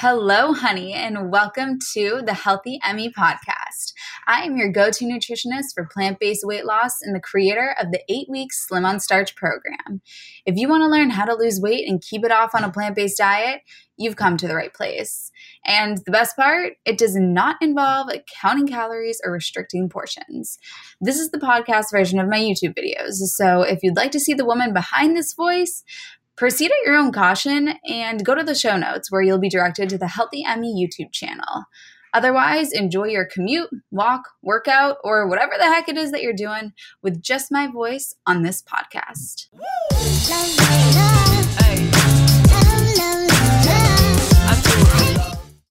Hello, honey, and welcome to the Healthy Emmy podcast. I am your go to nutritionist for plant based weight loss and the creator of the eight week Slim on Starch program. If you want to learn how to lose weight and keep it off on a plant based diet, you've come to the right place. And the best part, it does not involve counting calories or restricting portions. This is the podcast version of my YouTube videos. So if you'd like to see the woman behind this voice, Proceed at your own caution and go to the show notes where you'll be directed to the Healthy Emmy YouTube channel. Otherwise, enjoy your commute, walk, workout, or whatever the heck it is that you're doing with just my voice on this podcast.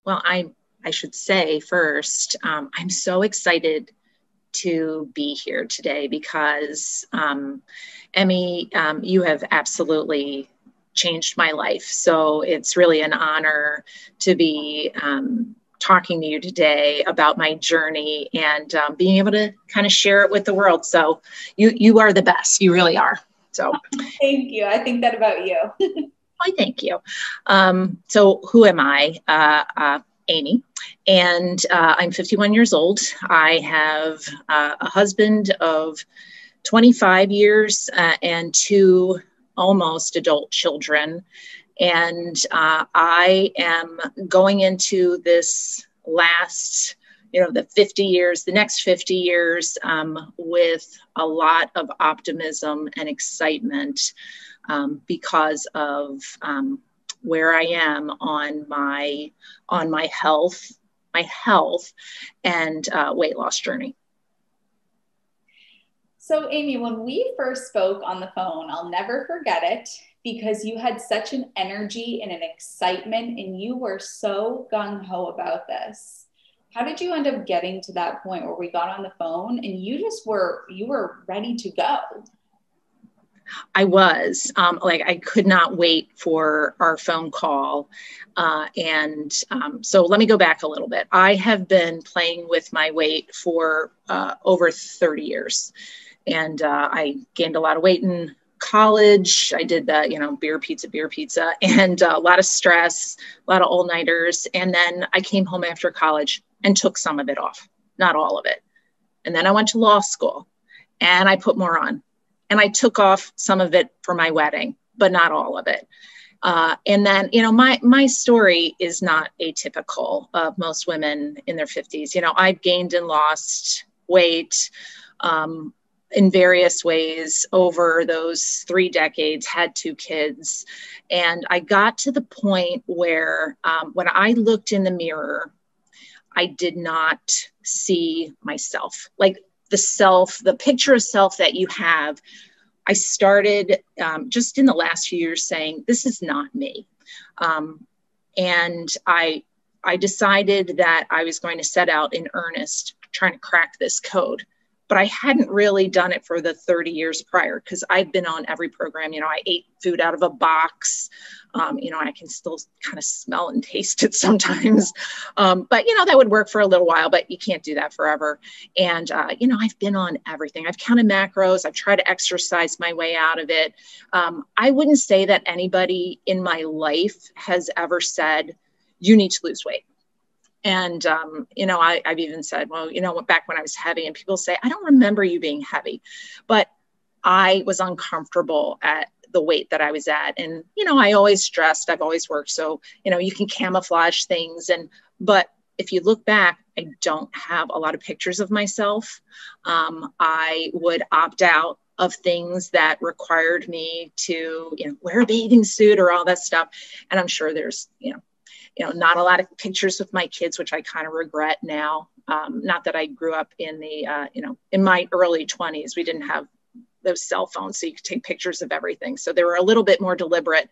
Well, I I should say first, um, I'm so excited to be here today because um, Emmy, um, you have absolutely changed my life. So it's really an honor to be um, talking to you today about my journey and um, being able to kind of share it with the world. So you you are the best. You really are. So thank you. I think that about you. I thank you. Um, so who am I? Uh, uh, Amy, and uh, I'm 51 years old. I have uh, a husband of 25 years uh, and two almost adult children. And uh, I am going into this last, you know, the 50 years, the next 50 years um, with a lot of optimism and excitement um, because of um, where I am on my on my health, my health and uh, weight loss journey. So, Amy, when we first spoke on the phone, I'll never forget it because you had such an energy and an excitement, and you were so gung ho about this. How did you end up getting to that point where we got on the phone and you just were you were ready to go? I was um, like I could not wait for our phone call, uh, and um, so let me go back a little bit. I have been playing with my weight for uh, over 30 years and uh, I gained a lot of weight in college. I did the, you know, beer pizza, beer pizza, and uh, a lot of stress, a lot of all nighters. And then I came home after college and took some of it off, not all of it. And then I went to law school and I put more on. And I took off some of it for my wedding, but not all of it. Uh, and then, you know, my my story is not atypical of most women in their 50s. You know, I've gained and lost weight. Um, in various ways over those three decades, had two kids. And I got to the point where um, when I looked in the mirror, I did not see myself. Like the self, the picture of self that you have, I started um, just in the last few years saying, This is not me. Um, and I, I decided that I was going to set out in earnest trying to crack this code but I hadn't really done it for the 30 years prior because I've been on every program. You know, I ate food out of a box. Um, you know, I can still kind of smell and taste it sometimes. Um, but, you know, that would work for a little while, but you can't do that forever. And, uh, you know, I've been on everything. I've counted macros. I've tried to exercise my way out of it. Um, I wouldn't say that anybody in my life has ever said, you need to lose weight and, um, you know, I, I've even said, well, you know, back when I was heavy, and people say, I don't remember you being heavy, but I was uncomfortable at the weight that I was at. And, you know, I always stressed, I've always worked. So, you know, you can camouflage things. And, but if you look back, I don't have a lot of pictures of myself. Um, I would opt out of things that required me to, you know, wear a bathing suit or all that stuff. And I'm sure there's, you know, you know, not a lot of pictures with my kids, which I kind of regret now. Um, not that I grew up in the, uh, you know, in my early 20s, we didn't have those cell phones, so you could take pictures of everything. So they were a little bit more deliberate.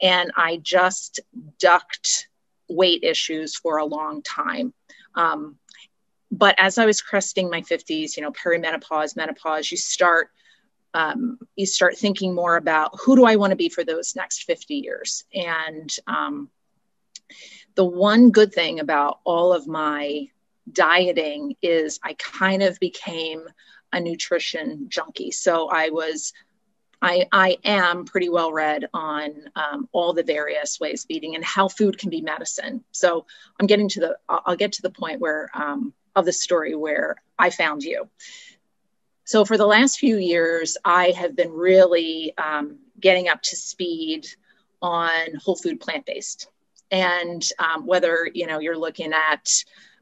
And I just ducked weight issues for a long time. Um, but as I was cresting my 50s, you know, perimenopause, menopause, you start um, you start thinking more about who do I want to be for those next 50 years. And um, the one good thing about all of my dieting is I kind of became a nutrition junkie. So I was I, I am pretty well read on um, all the various ways of eating and how food can be medicine. So I'm getting to the, I'll get to the point where, um, of the story where I found you. So for the last few years, I have been really um, getting up to speed on whole food plant-based. And um, whether, you know, you're looking at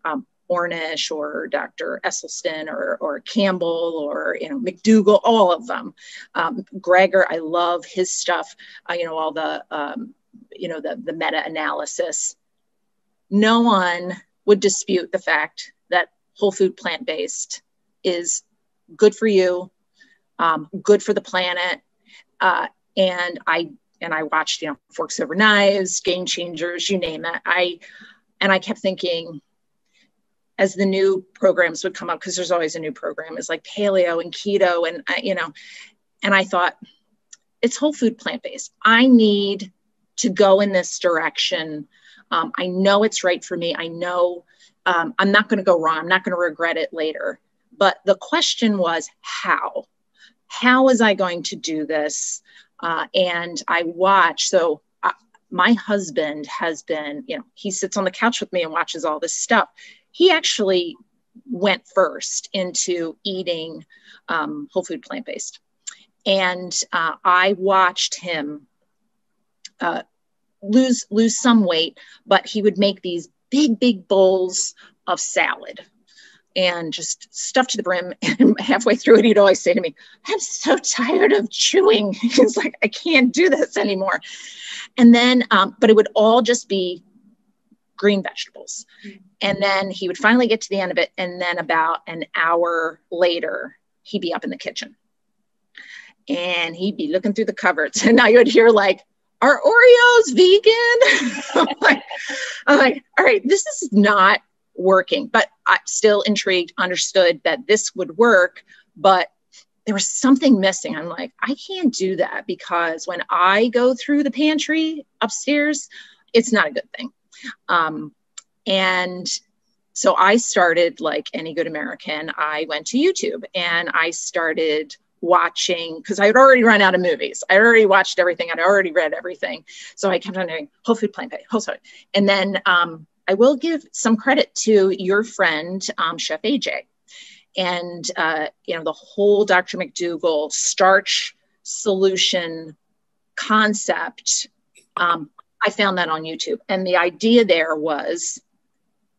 um, Ornish or Dr. Esselstyn or, or Campbell or you know McDougall, all of them. Um, Greger, I love his stuff. Uh, you know all the um, you know the the meta analysis. No one would dispute the fact that whole food plant based is good for you, um, good for the planet, uh, and I and I watched you know Forks Over Knives, Game Changers, you name it. I and I kept thinking as the new programs would come up because there's always a new program is like paleo and keto and uh, you know and i thought it's whole food plant-based. I need to go in this direction. Um, i know it's right for me. I know um, i'm not going to go wrong. I'm not going to regret it later. But the question was how? How was i going to do this uh, and i watch. so uh, my husband has been you know he sits on the couch with me and watches all this stuff he actually went first into eating um, whole food plant based. And uh, I watched him uh, lose lose some weight, but he would make these big, big bowls of salad and just stuff to the brim. And halfway through it, he'd always say to me, I'm so tired of chewing. He's like, I can't do this anymore. And then, um, but it would all just be green vegetables. And then he would finally get to the end of it. And then about an hour later, he'd be up in the kitchen and he'd be looking through the cupboards. And I would hear, like, are Oreos vegan? I'm, like, I'm like, all right, this is not working. But I'm still intrigued, understood that this would work. But there was something missing. I'm like, I can't do that because when I go through the pantry upstairs, it's not a good thing. Um, and so I started, like any good American, I went to YouTube and I started watching because I had already run out of movies. I already watched everything. I'd already read everything. So I kept on doing whole food plant based, whole food. And then um, I will give some credit to your friend, um, Chef AJ. And, uh, you know, the whole Dr. McDougall starch solution concept um, I found that on YouTube. And the idea there was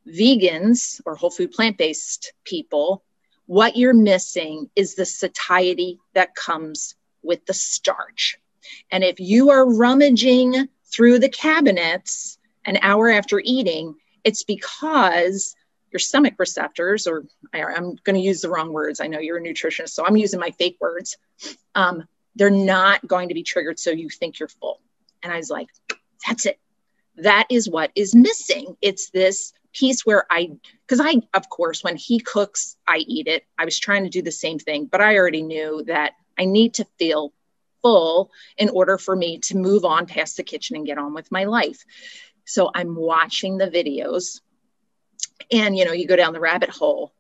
vegans or whole food plant based people, what you're missing is the satiety that comes with the starch. And if you are rummaging through the cabinets an hour after eating, it's because your stomach receptors, or I'm going to use the wrong words. I know you're a nutritionist, so I'm using my fake words. Um, they're not going to be triggered so you think you're full. And I was like, that's it. That is what is missing. It's this piece where I, because I, of course, when he cooks, I eat it. I was trying to do the same thing, but I already knew that I need to feel full in order for me to move on past the kitchen and get on with my life. So I'm watching the videos and, you know, you go down the rabbit hole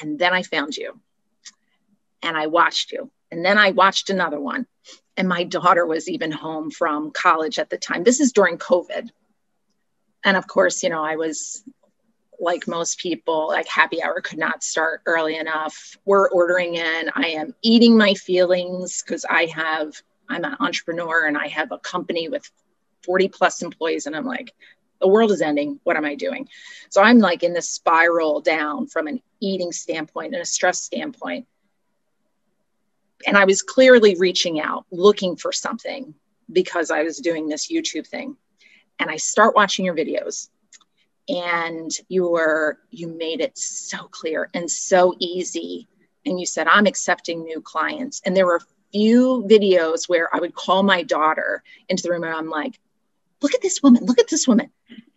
and then I found you and I watched you and then I watched another one and my daughter was even home from college at the time. This is during COVID. And of course, you know, I was like most people, like happy hour could not start early enough. We're ordering in. I am eating my feelings because I have, I'm an entrepreneur and I have a company with 40 plus employees. And I'm like, the world is ending. What am I doing? So I'm like in this spiral down from an eating standpoint and a stress standpoint and I was clearly reaching out, looking for something because I was doing this YouTube thing. And I start watching your videos and you were you made it so clear and so easy and you said i'm accepting new clients and there were a few videos where i would call my daughter into the room and i'm like look at this woman look at this woman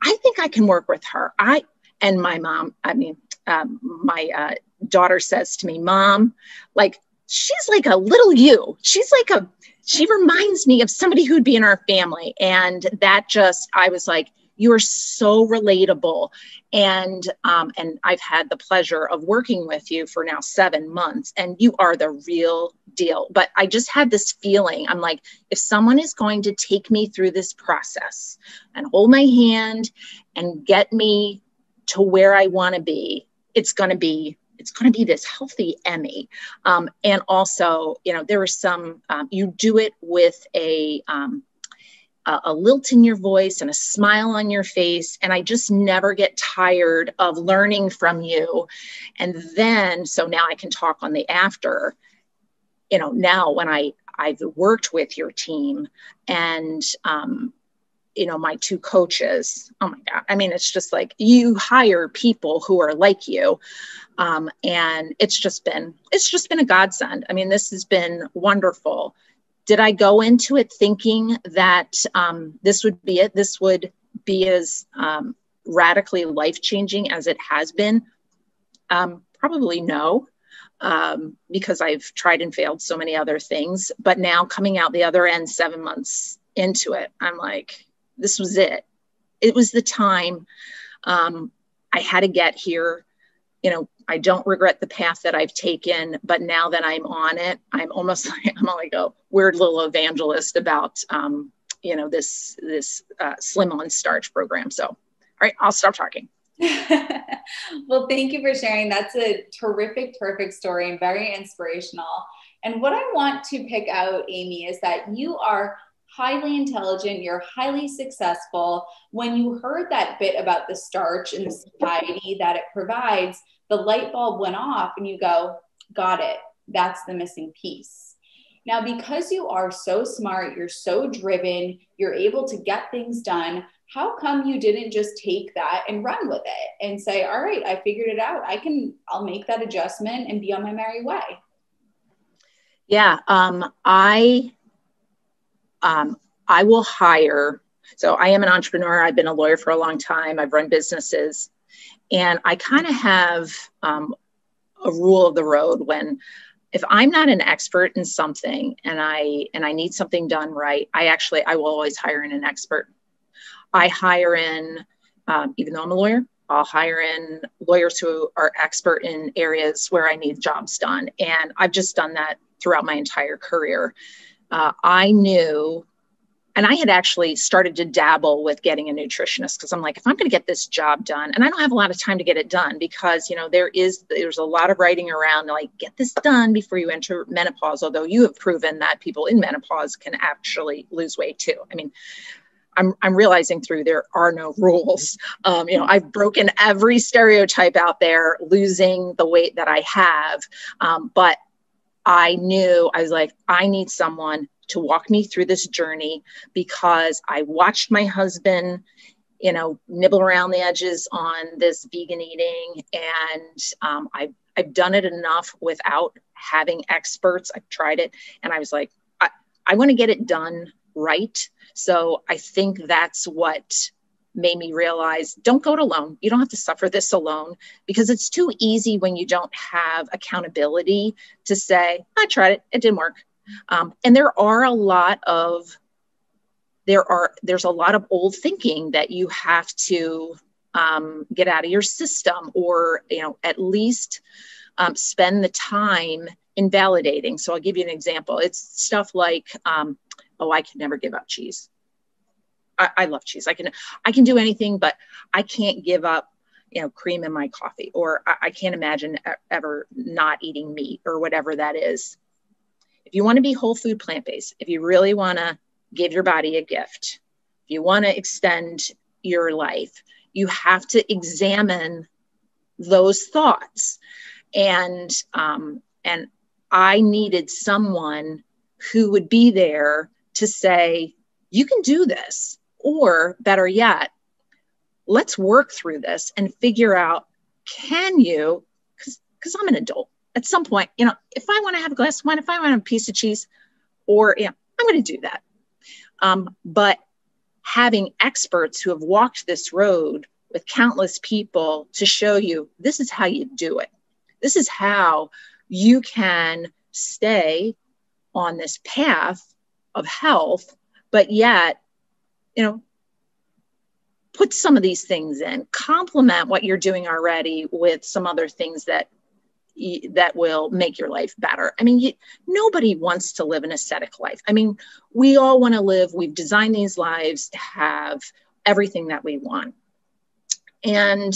i think i can work with her i and my mom i mean um, my uh, daughter says to me mom like she's like a little you. She's like a, she reminds me of somebody who'd be in our family. And that just, I was like, you are so relatable. And um, and i've had the pleasure of working with you for now seven months and you are the real deal. But i just had this feeling. I'm like if someone is going to take me through this process and hold my hand and get me to where i want to be it's going to be it's going to be this healthy Emmy. Um, and also, you know, there are some, um, you do it with a, um, a, a lilt in your voice and a smile on your face. And I just never get tired of learning from you. And then, so now I can talk on the after, you know, now when I, I've worked with your team and, um, you know my two coaches oh my god i mean it's just like you hire people who are like you um, and it's just been it's just been a godsend i mean this has been wonderful did I go into it thinking that um, this would be it? This would be as um, radically life changing as it has been? Um, probably no, um, because I've tried and failed so many other things. But now coming out the other end, seven months into it, I'm like, this was it. It was the time um, I had to get here. You know, I don't regret the path that I've taken, but now that I'm on it, I'm almost like I'm like a weird little evangelist about um, you know this this uh, slim on starch program. So, all right, I'll stop talking. well, thank you for sharing. That's a terrific, terrific story and very inspirational. And what I want to pick out, Amy, is that you are highly intelligent, you're highly successful. When you heard that bit about the starch and the satiety that it provides, the light bulb went off and you go, got it. That's the missing piece. Now, because you are so smart, you're so driven, you're able to get things done. How come you didn't just take that and run with it and say, all right, I figured it out. I can, I'll make that adjustment and be on my merry way? Yeah. Um, I, um, I will hire. So I am an entrepreneur. I've been a lawyer for a long time. I've run businesses. And I kind of have um, a rule of the road when if I'm not an expert in something and I and I need something done right, I actually I will always hire in an expert. I hire in, um, even though I'm a lawyer, I'll hire in lawyers who are expert in areas where I need jobs done, and I've just done that throughout my entire career. Uh, I knew and I had actually started to dabble with getting a nutritionist because I'm like, if I'm going to get this job done, and I don't have a lot of time to get it done because you know there is there's a lot of writing around like get this done before you enter menopause. Although you have proven that people in menopause can actually lose weight too. I mean. I'm, I'm realizing through there are no rules. Um, you know, I've broken every stereotype out there, losing the weight that I have. Um, but I knew I was like, I need someone to walk me through this journey because I watched my husband, you know, nibble around the edges on this vegan eating, and um, I've I've done it enough without having experts. I've tried it, and I was like, I, I want to get it done right. So I think that's what made me realize don't go it alone. You don't have to suffer this alone because it's too easy when you don't have accountability to say, I tried it, it didn't work. Um, and there are a lot of there are there's a lot of old thinking that you have to um, get out of your system or you know at least um, spend the time invalidating so i'll give you an example it's stuff like um, oh i can never give up cheese I, I love cheese i can i can do anything but i can't give up you know cream in my coffee or I, I can't imagine ever not eating meat or whatever that is if you want to be whole food plant based, if you really want to give your body a gift, if you want to extend your life, you have to examine those thoughts. And um, and I needed someone who would be there to say, you can do this. Or better yet, let's work through this and figure out can you, because I'm an adult, at some point, you know, if I want to have a glass of wine, if I want a piece of cheese, or you know, I'm going to do that. Um, but having experts who have walked this road with countless people to show you this is how you do it. This is how you can stay on this path of health, but yet, you know, put some of these things in complement what you're doing already with some other things that that will make your life better. I mean, you, nobody wants to live an ascetic life. I mean, we all want to live, we've designed these lives to have everything that we want. And,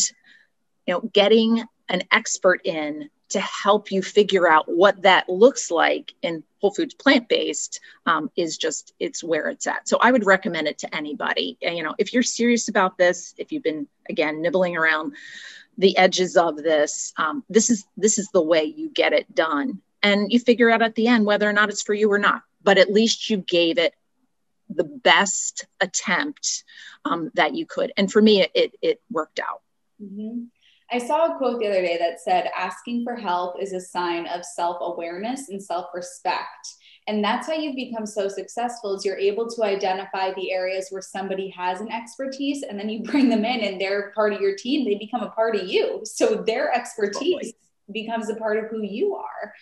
you know, getting an expert in to help you figure out what that looks like in Whole Foods plant based um, is just it's where it's at. So I would recommend it to anybody. And, you know, if you're serious about this, if you've been again nibbling around the edges of this, um, this is this is the way you get it done, and you figure out at the end whether or not it's for you or not. But at least you gave it the best attempt um, that you could. And for me, it it worked out. Mm-hmm. I saw a quote the other day that said, asking for help is a sign of self awareness and self respect. And that's how you've become so successful is you're able to identify the areas where somebody has an expertise and then you bring them in and they're part of your team. They become a part of you. So their expertise totally. becomes a part of who you are.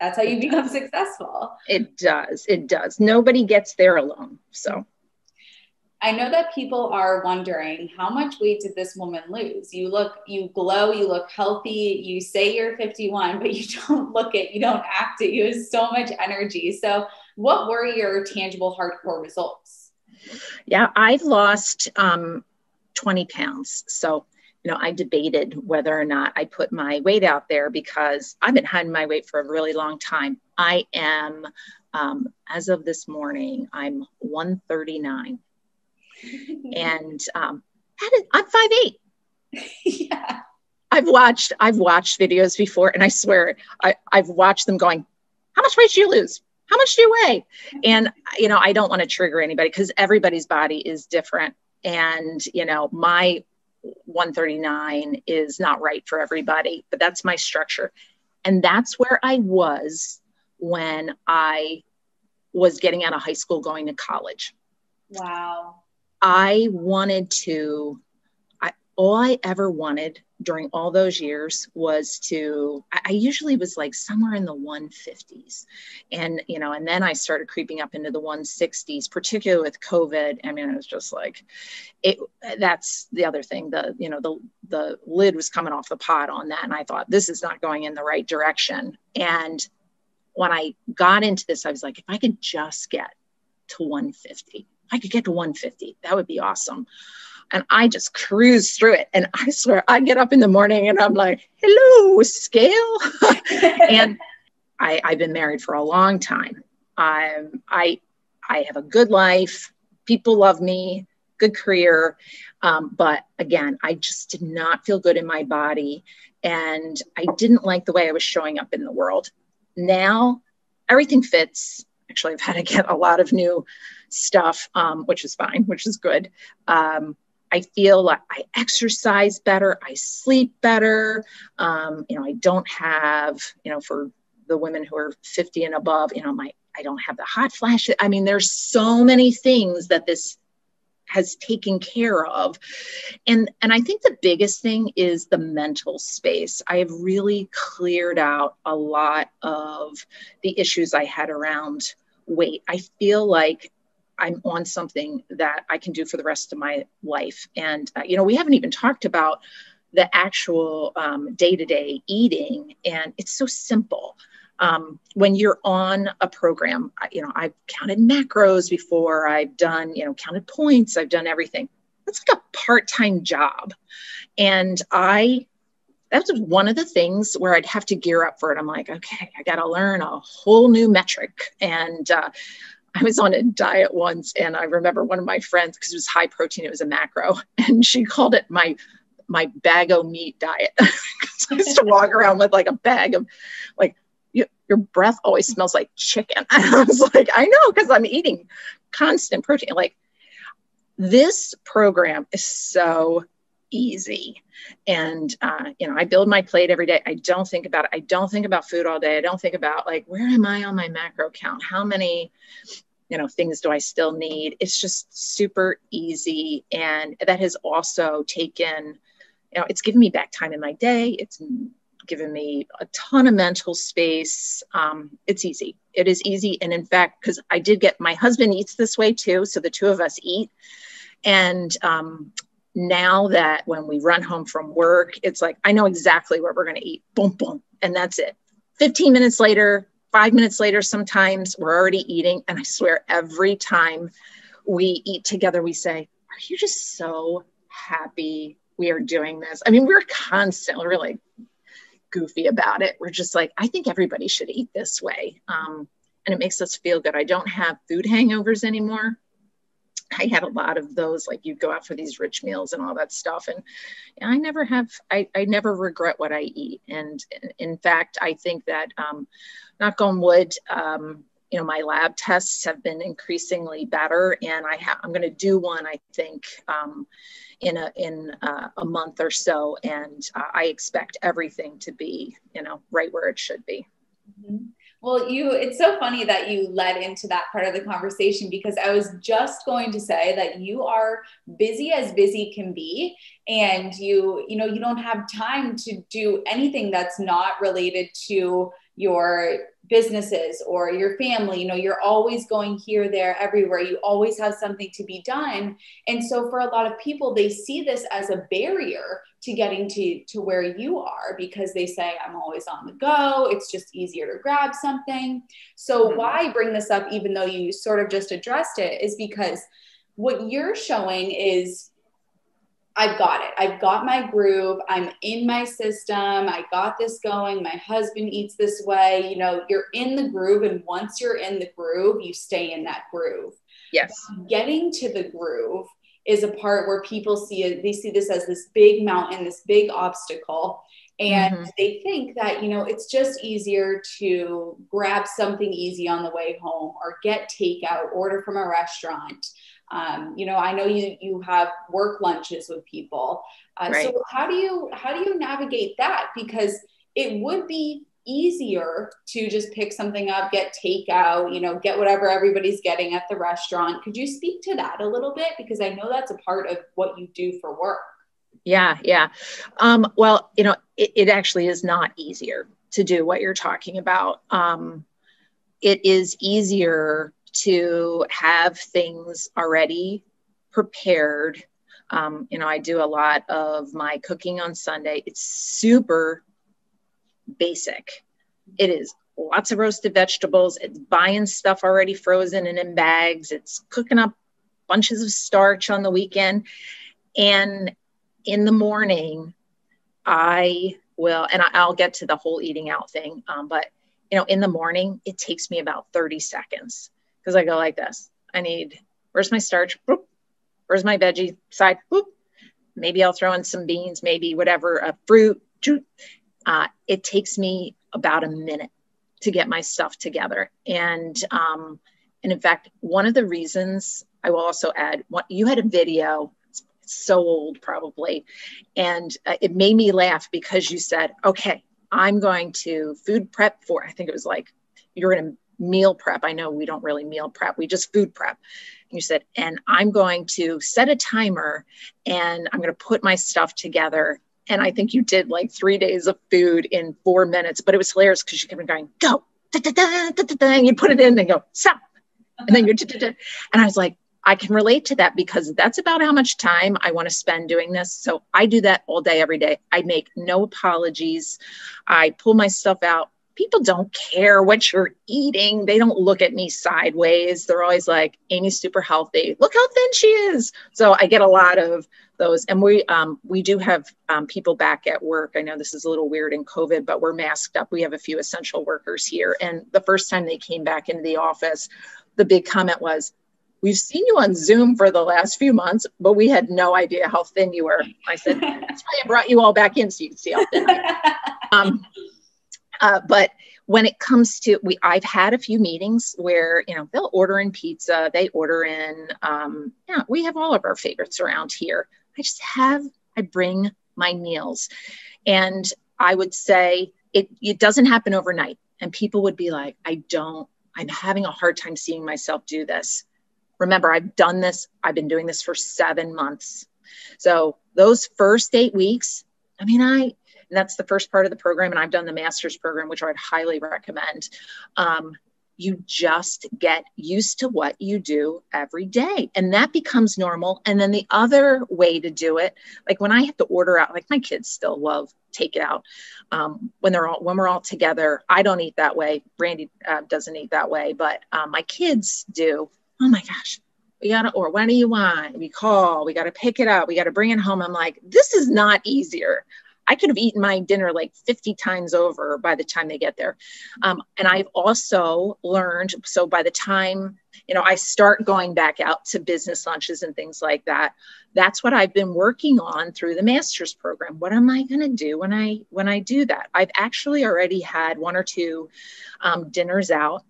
That's how you become successful. It does. It does. Nobody gets there alone. So I know that people are wondering how much weight did this woman lose? You look, you glow, you look healthy, you say you're 51, but you don't look it, you don't act it, you have so much energy. So, what were your tangible hardcore results? Yeah, I've lost um, 20 pounds. So, you know, I debated whether or not I put my weight out there because I've been hiding my weight for a really long time. I am, um, as of this morning, I'm 139 and um, I'm five eight. yeah. I've watched I've watched videos before, and I swear I, I've watched them going, "How much weight do you lose? How much do you weigh?" And you know, I don't want to trigger anybody because everybody's body is different, and you know, my 139 is not right for everybody, but that's my structure, and that's where I was when I was getting out of high school, going to college. Wow. I wanted to, I, all I ever wanted during all those years was to, I, usually was like somewhere in the 150s. And, you know, and then I started creeping up into the 160s, particularly with COVID. I mean, it was just like, it, that's the other thing. The, you know, the, the lid was coming off the pot on that. And I thought, this is not going in the right direction. And when I got into this, I was like, if I could just get to 150 I could get to 150. That would be awesome. And I just cruise through it. And I swear, I get up in the morning and I'm like, hello, scale. and I, I've been married for a long time. I'm, I, I have a good life. People love me, good career. Um, but again, I just did not feel good in my body. And I didn't like the way I was showing up in the world. Now everything fits. Actually, I've had to get a lot of new stuff, um, which is fine, which is good. Um, I feel like I exercise better, I sleep better. Um, you know, I don't have, you know, for the women who are 50 and above, you know, my I don't have the hot flashes. I mean, there's so many things that this has taken care of and and i think the biggest thing is the mental space i have really cleared out a lot of the issues i had around weight i feel like I'm on something that I can do for the rest of my life. And, uh, you know, we haven't even talked about the actual day to day eating, and it's so simple. Um, when you're on a program, you know, I've counted macros before, I've done, you know, counted points, I've done everything. That's like a part time job. And I, that's one of the things where I'd have to gear up for it. I'm like, okay, I got to learn a whole new metric. And, uh, I was on a diet once, and I remember one of my friends because it was high protein, it was a macro, and she called it my my bag o' meat diet. I used to walk around with like a bag of like you, your breath always smells like chicken. And I was like, I know because I'm eating constant protein. Like this program is so easy. And, uh, you know, I build my plate every day. I don't think about it. I don't think about food all day. I don't think about like, where am I on my macro count? How many, you know, things do I still need? It's just super easy. And that has also taken, you know, it's given me back time in my day. It's given me a ton of mental space. Um, it's easy. It is easy. And in fact, because I did get my husband eats this way too. So the two of us eat. And um, now that when we run home from work, it's like, I know exactly what we're going to eat. Boom, boom. And that's it. 15 minutes later, five minutes later, sometimes we're already eating. And I swear, every time we eat together, we say, Are you just so happy we are doing this? I mean, we're constantly really goofy about it. We're just like, I think everybody should eat this way. Um, and it makes us feel good. I don't have food hangovers anymore. I had a lot of those, like you go out for these rich meals and all that stuff. And I never have, I, I never regret what I eat. And in fact, I think that, um, knock on wood, um, you know, my lab tests have been increasingly better. And I ha- I'm going to do one, I think, um, in a in a month or so, and uh, I expect everything to be, you know, right where it should be. Mm-hmm. Well, you, it's so funny that you led into that part of the conversation because I was just going to say that you are busy as busy can be. And you, you know, you don't have time to do anything that's not related to your businesses or your family you know you're always going here there everywhere. You always have something to be done. And so for a lot of people they see this as a barrier to getting to to where you are because they say i'm always on the go. It's just easier to grab something. So mm-hmm. why bring this up even though you sort of just addressed it is because what you're showing is I've got it. I've got my groove. I'm in my system. I got this going. My husband eats this way. You know, you're in the groove. And once you're in the groove, you stay in that groove. Yes. Getting to the groove is a part where people see it, they see this as this big mountain, this big obstacle. And mm-hmm. they think that, you know, it's just easier to grab something easy on the way home or get takeout, order from a restaurant. Um, you know, I know you you have work lunches with people. Uh, right. So how do you how do you navigate that? Because it would be easier to just pick something up, get takeout, you know, get whatever everybody's getting at the restaurant. Could you speak to that a little bit? Because I know that's a part of what you do for work. Yeah, yeah. Um, well, you know, it, it, actually is not easier to do what you're talking about. Um, it is easier to have things already prepared. Um, you know, I do a lot of my cooking on Sunday. It's super basic. It is lots of roasted vegetables. It's buying stuff already frozen and in bags. It's cooking up bunches of starch on the weekend. And in the morning, I will, and I'll get to the whole eating out thing, um, but you know, in the morning, it takes me about 30 seconds because I go like this. I need, where's my starch? Boop. Where's my veggie side? Boop. Maybe I'll throw in some beans, maybe whatever, a fruit. Uh, it takes me about a minute to get my stuff together. And, um, and in fact, one of the reasons I will also add, what, you had a video, it's so old probably, and uh, it made me laugh because you said, okay, I'm going to food prep for, I think it was like, you're going to meal prep. I know we don't really meal prep, we just food prep. And you said, and I'm going to set a timer and I'm going to put my stuff together. And I think you did like three days of food in four minutes, but it was hilarious because you kept going, go, and you put it in and go, stop. And then you're, and I was like, I can relate to that because that's about how much time I want to spend doing this. So I do that all day, every day. I make no apologies. I pull my stuff out, people don't care what you're eating. They don't look at me sideways. They're always like, Amy's super healthy. Look how thin she is. So I get a lot of those. And we um, we do have um, people back at work. I know this is a little weird in COVID, but we're masked up. We have a few essential workers here. And the first time they came back into the office, the big comment was, We've seen you on Zoom for the last few months, but we had no idea how thin you were. I said, That's why I brought you all back in so you can see how thin I am. Um, uh, but when it comes to we i've had a few meetings where you know they'll order in pizza they order in um, yeah we have all of our favorites around here. I just have i bring my meals. And i would say it it doesn't happen overnight. And people would be like i don't i'm having a hard time seeing myself do this. Remember i've done this i've been doing this for seven months. So those first eight weeks i mean i that's the first part of the program. And I've done the master's program, which I'd highly recommend. Um, you just get used to what you do every day and that becomes normal. And then the other way to do it like when i have to order out like my kids still love take it out. Um, when they're all when we're all together i don't eat that way. Randy uh, doesn't eat that way but um, my kids do. Oh my gosh. We gotta or when do you want? We call we gotta pick it up we gotta bring it home. I'm like this is not easier I could have eaten my dinner like 50 times over by the time they get there. Um, and I've also learned, so by the time, you know, I start going back out to business lunches and things like that, that's what I've been working on through the master's program. What am I going to do when I, when I do that? I've actually already had one or two um, dinners out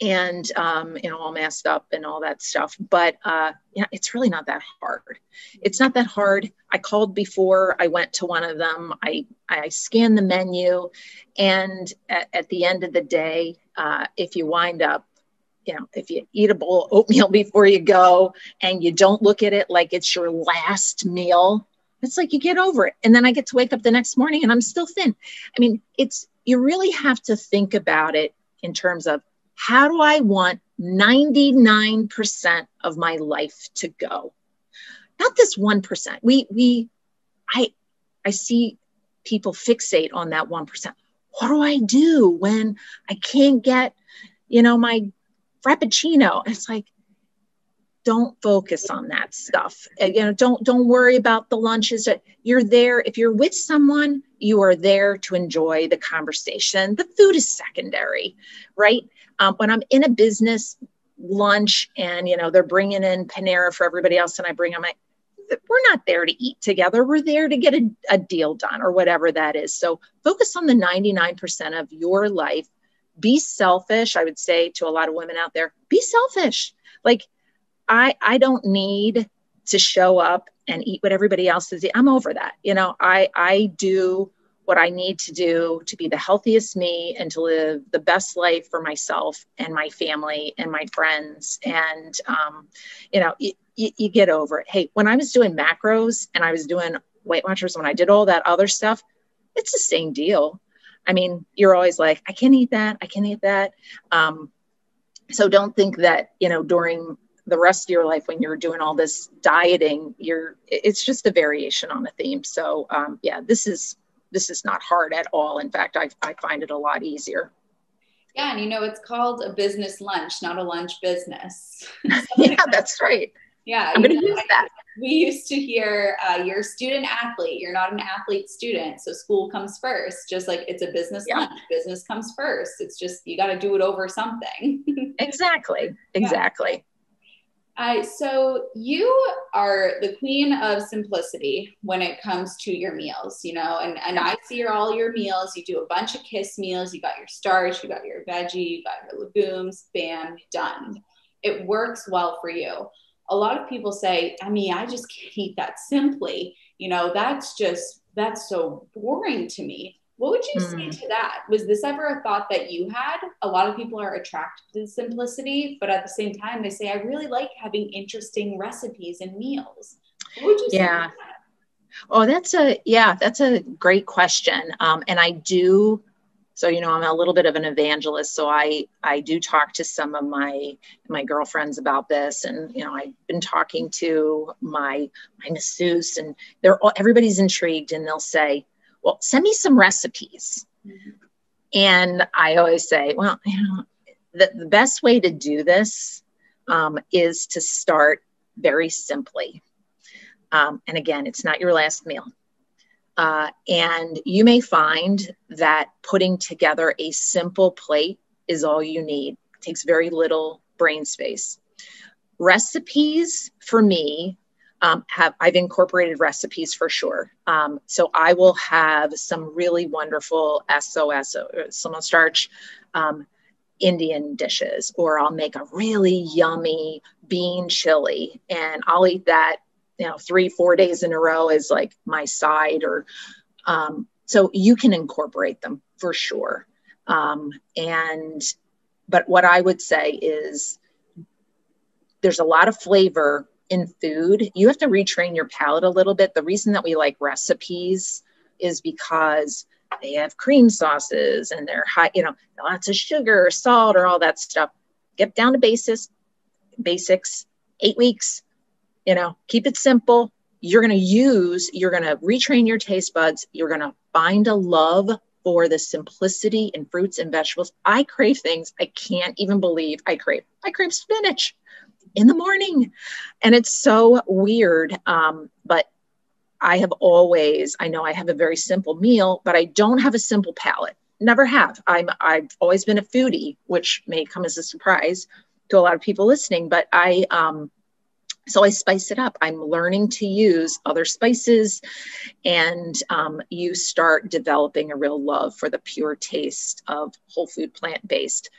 and um, you know all messed up and all that stuff. But uh, yeah it's really not that hard. It's not that hard. I called before. I went to one of them. I i scanned the menu. And at, at the end of the day uh, if you wind up you know if you eat a bowl of oatmeal before you go and you don't look at it like it's your last meal it's like you get over it. And then i get to wake up the next morning and i'm still thin. I mean it's you really have to think about it in terms of how do I want 99% of my life to go? Not this 1%. We, we, I, I see people fixate on that 1%. What do I do when I can't get, you know, my frappuccino? It's like, don't focus on that stuff. Uh, you know, don't don't worry about the lunches. You're there. If you're with someone, you are there to enjoy the conversation. The food is secondary, right? Um, when I'm in a business lunch and you know they're bringing in Panera for everybody else, and I bring them, I, we're not there to eat together. We're there to get a, a deal done or whatever that is. So focus on the 99% of your life. Be selfish. I would say to a lot of women out there, be selfish. Like I I don't need to show up and eat what everybody else is. Eating. i'm over that. You know, I I do what I need to do to be the healthiest me and to live the best life for myself and my family and my friends. And, um, you know, you, you get over it. Hey, when I was doing macros and I was doing Weight Watchers, when I did all that other stuff, it's the same deal. I mean, you're always like, I can't eat that. I can't eat that. Um, so don't think that, you know, during the rest of your life when you're doing all this dieting you're it's just a variation on a theme so um, yeah this is this is not hard at all. In fact, I, I find it a lot easier. Yeah, and you know, it's called a business lunch, not a lunch business. yeah, that's right. Yeah, I'm going to use that. We used to hear uh, you're a student athlete, you're not an athlete student. So school comes first, just like it's a business yeah. lunch. Business comes first. It's just you got to do it over something. exactly. Exactly. Uh, so you are the queen of simplicity when it comes to your meals, you know, and, and I see all your meals. You do a bunch of kiss meals. You got your starch, you got your veggie, you got your legumes, bam, done. It works well for you. A lot of people say, I mean, I just can't eat that simply. You know, that's just, that's so boring to me. What would you mm. say hmm. to that? Was this ever a thought that you had? A lot of people are attracted to simplicity, but at the same time, they say, I really like having interesting recipes and meals. What would you say? Yeah. Oh, that's a, yeah, that's a great question. Um, and I do, so, you know, I'm a little bit of an evangelist. So I, I do talk to some of my, my girlfriends about this. And, you know, I've been talking to my, my masseuse and they're all, everybody's intrigued and they'll say, well, send me some recipes. Mm-hmm. And I always say, well, you know, the, the best way to do this um, is to start very simply. Um, and again, it's not your last meal. Uh, and you may find that putting together a simple plate is all you need. It takes very little brain space. Recipes for me um, have I've incorporated recipes for sure. Um, so I will have some really wonderful SOS, uh, some starch um, Indian dishes, or I'll make a really yummy bean chili, and I'll eat that, you know, three four days in a row as like my side. Or um, so you can incorporate them for sure. Um, and but what I would say is there's a lot of flavor in food, you have to retrain your palate a little bit. The reason that we like recipes is because they have cream sauces and they're high, you know, lots of sugar, or salt, or all that stuff. Get down to basis, basics, eight weeks, you know, keep it simple. You're going to use, you're going to retrain your taste buds. You're going to find a love for the simplicity in fruits and vegetables. I crave things I can't even believe I crave. I crave spinach in the morning. And it's so weird. Um, but I have always, I know I have a very simple meal, but I don't have a simple palate. Never have. I'm I've always been a foodie, which may come as a surprise to a lot of people listening, but I um so I spice it up. I'm learning to use other spices, and um, you start developing a real love for the pure taste of whole food plant based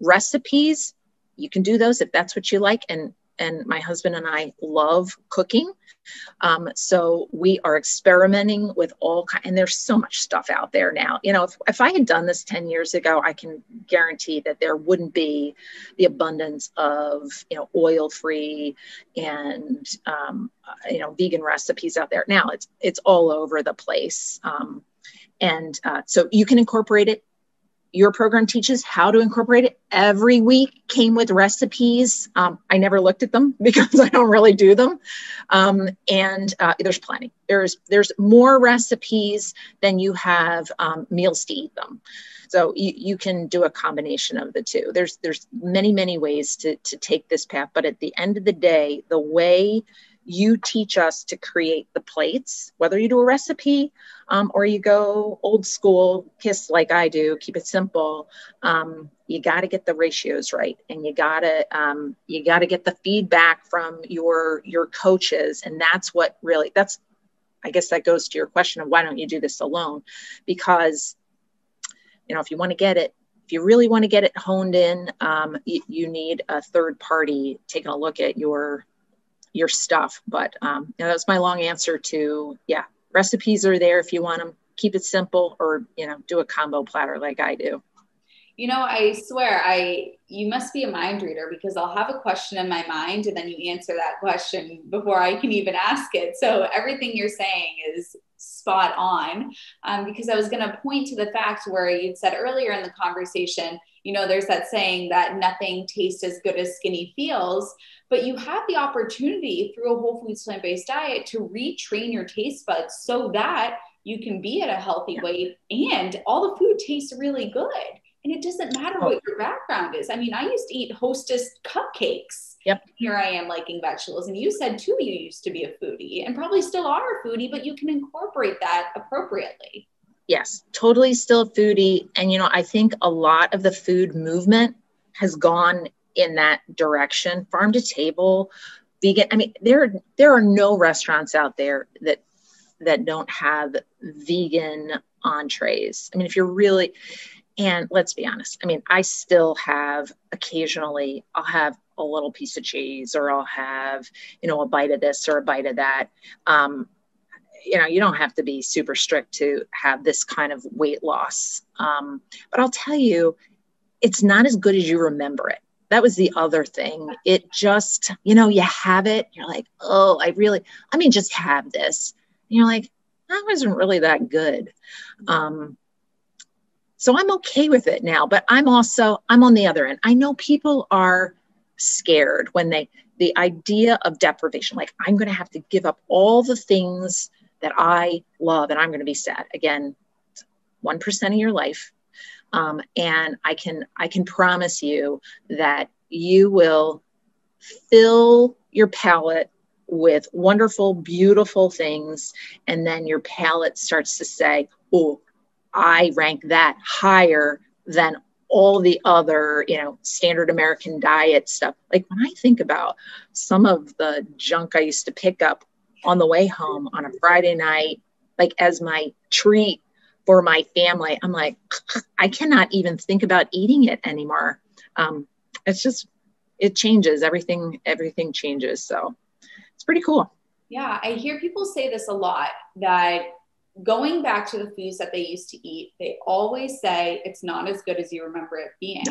recipes. You can do those if that's what you like, and and my husband and I love cooking. Um, so we are experimenting with all kind, and there's so much stuff out there now. You know, if, if I had done this 10 years ago, I can guarantee that there wouldn't be the abundance of, you know, oil free and, um, you know, vegan recipes out there. Now it's, it's all over the place. Um, and uh, so you can incorporate it your program teaches how to incorporate it. Every week came with recipes. Um, i never looked at them because i don't really do them. Um, and uh, there's plenty. There's there's more recipes than you have um, meals to eat them. So you, you can do a combination of the two. There's there's many many ways to to take this path but at the end of the day the way you teach us to create the plates, whether you do a recipe um, or you go old school, kiss like I do, keep it simple. Um, you got to get the ratios right, and you got to um, you got to get the feedback from your your coaches, and that's what really that's. I guess that goes to your question of why don't you do this alone? Because you know if you want to get it if you really want to get it honed in, um, you, you, need a third party taking a look at your your stuff. But um, know, that's my long answer to yeah, recipes are there if you want them. Keep it simple, or you know, do a combo platter like I do. You know, I swear, I you must be a mind reader because I'll have a question in my mind and then you answer that question before I can even ask it. So everything you're saying is spot on. Um, because I was going to point to the fact where you'd said earlier in the conversation, you know, there's that saying that nothing tastes as good as skinny feels, but you have the opportunity through a whole foods plant based diet to retrain your taste buds so that you can be at a healthy weight and all the food tastes really good. And it doesn't matter oh. what your background is. I mean, I used to eat hostess cupcakes. Yep. Here I am liking vegetables. And you said too, you used to be a foodie and probably still are a foodie, but you can incorporate that appropriately. Yes, totally still a foodie. And, you know, I think a lot of the food movement has gone in that direction. Farm to table, vegan. I mean, there, there are no restaurants out there that that don't have vegan entrees. I mean, if you're really, and let's be honest, I mean, I still have occasionally, I'll have a little piece of cheese or I'll have, you know, a bite of this or a bite of that. Um, you know, you don't have to be super strict to have this kind of weight loss. Um, but I'll tell you, it's not as good as you remember it. That was the other thing. It just, you know, you have it, you're like, oh, I really, I mean, just have this. And you're like, that wasn't really that good. Um, so I'm okay with it now, but I'm also, I'm on the other end. I know people are scared when they, the idea of deprivation, like I'm going to have to give up all the things that I love and I'm going to be sad. Again, 1% of your life. Um, and I can, I can promise you that you will fill your palate with wonderful, beautiful things. And then your palate starts to say, oh, I rank that higher than all the other, you know, standard American diet stuff. Like when I think about some of the junk I used to pick up on the way home on a Friday night, like as my treat for my family, I'm like, I cannot even think about eating it anymore. Um, it's just, it changes. Everything, everything changes. So it's pretty cool. Yeah, I hear people say this a lot that going back to the foods that they used to eat, they always say it's not as good as you remember it being.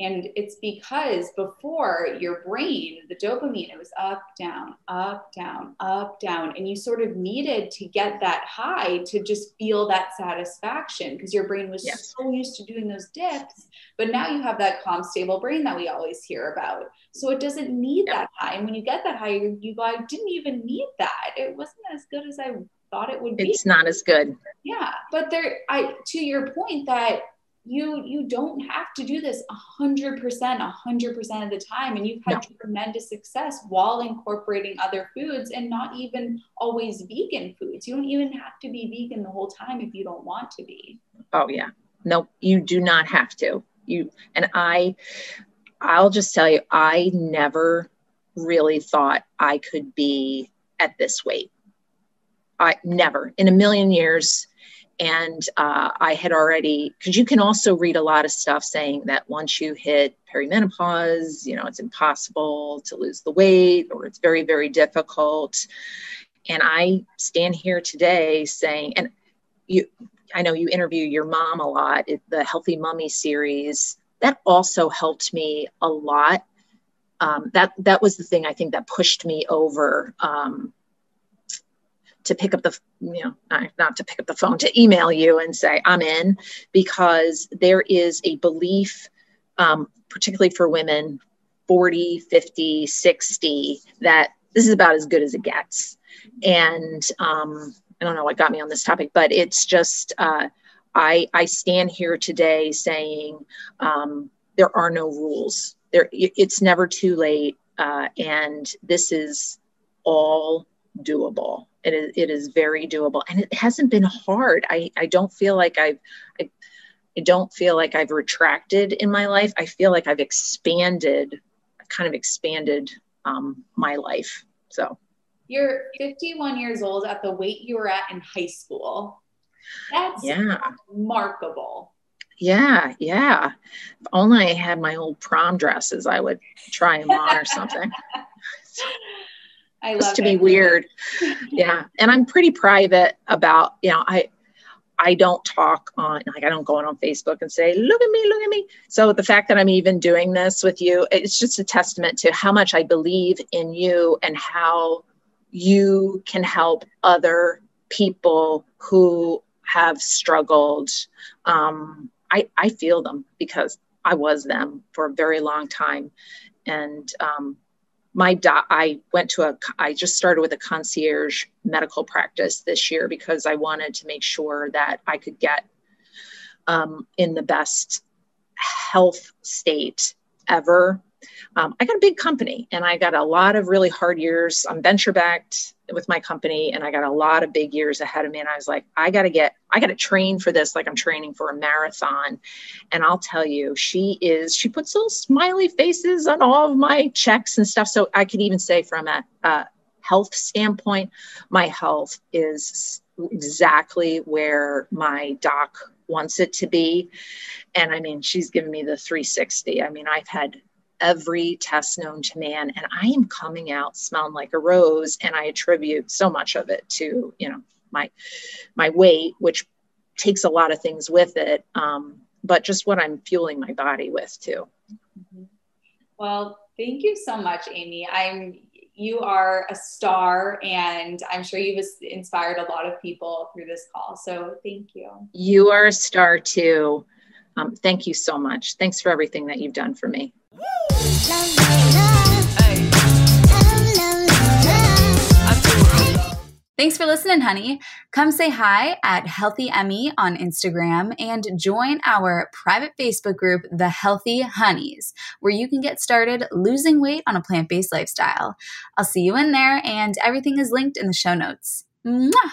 And it's because before your brain, the dopamine, it was up, down, up, down, up, down. And you sort of needed to get that high to just feel that satisfaction because your brain was yes. so used to doing those dips. But now you have that calm, stable brain that we always hear about. So it doesn't need that high. And when you get that high, you go, I didn't even need that. It wasn't as good as I thought it would be. It's not as good. Yeah. But there, I, to your point that you you don't have to do this 100% 100% of the time and you've had no. tremendous success while incorporating other foods and not even always vegan foods you don't even have to be vegan the whole time if you don't want to be oh yeah no you do not have to you and i i'll just tell you i never really thought i could be at this weight i never in a million years and uh, I had already, because you can also read a lot of stuff saying that once you hit perimenopause, you know, it's impossible to lose the weight or it's very, very difficult. And I stand here today saying, and you, I know you interview your mom a lot, it, the Healthy Mummy series, that also helped me a lot. Um, that that was the thing I think that pushed me over. Um, to pick up the you know not to pick up the phone to email you and say i'm in because there is a belief um, particularly for women 40 50 60 that this is about as good as it gets. And um, i don't know what got me on this topic but it's just uh, I, I stand here today saying um, there are no rules. There it's never too late uh, and this is all doable it is, it is very doable and it hasn't been hard. I, I don't feel like I've, I, I don't feel like I've retracted in my life. I feel like I've expanded, kind of expanded um, my life. So you're 51 years old at the weight you were at in high school. That's yeah. remarkable. Yeah, yeah. If only I had my old prom dresses, I would try them on or something. I love to it. be weird. yeah. And I'm pretty private about, you know, I I don't talk on like I don't go on on Facebook and say, look at me, look at me. So the fact that I'm even doing this with you, it's just a testament to how much I believe in you and how you can help other people who have struggled. Um, I, I feel them because I was them for a very long time. And um, my doc, I went to a, I just started with a concierge medical practice this year because I wanted to make sure that I could get um, in the best health state ever um, I got a big company and I got a lot of really hard years. I'm venture backed with my company and I got a lot of big years ahead of me. And I was like, I got to get, I got to train for this like I'm training for a marathon. And I'll tell you, she is, she puts little smiley faces on all of my checks and stuff. So I could even say from a, a health standpoint, my health is exactly where my doc wants it to be. And I mean, she's given me the 360. I mean, I've had every test known to man and i am coming out smelling like a rose and i attribute so much of it to you know my my weight which takes a lot of things with it um, but just what i'm fueling my body with too. Mm-hmm. well thank you so much amy. I'm you are a star and i'm sure you've inspired a lot of people through this call so thank you. You are a star too um, thank you so much thanks for everything that you've done for me Thanks for listening, honey. Come say hi at Healthy Emmy on Instagram and join our private Facebook group, The Healthy Honeys, where you can get started losing weight on a plant based lifestyle. I'll see you in there, and everything is linked in the show notes. Mwah!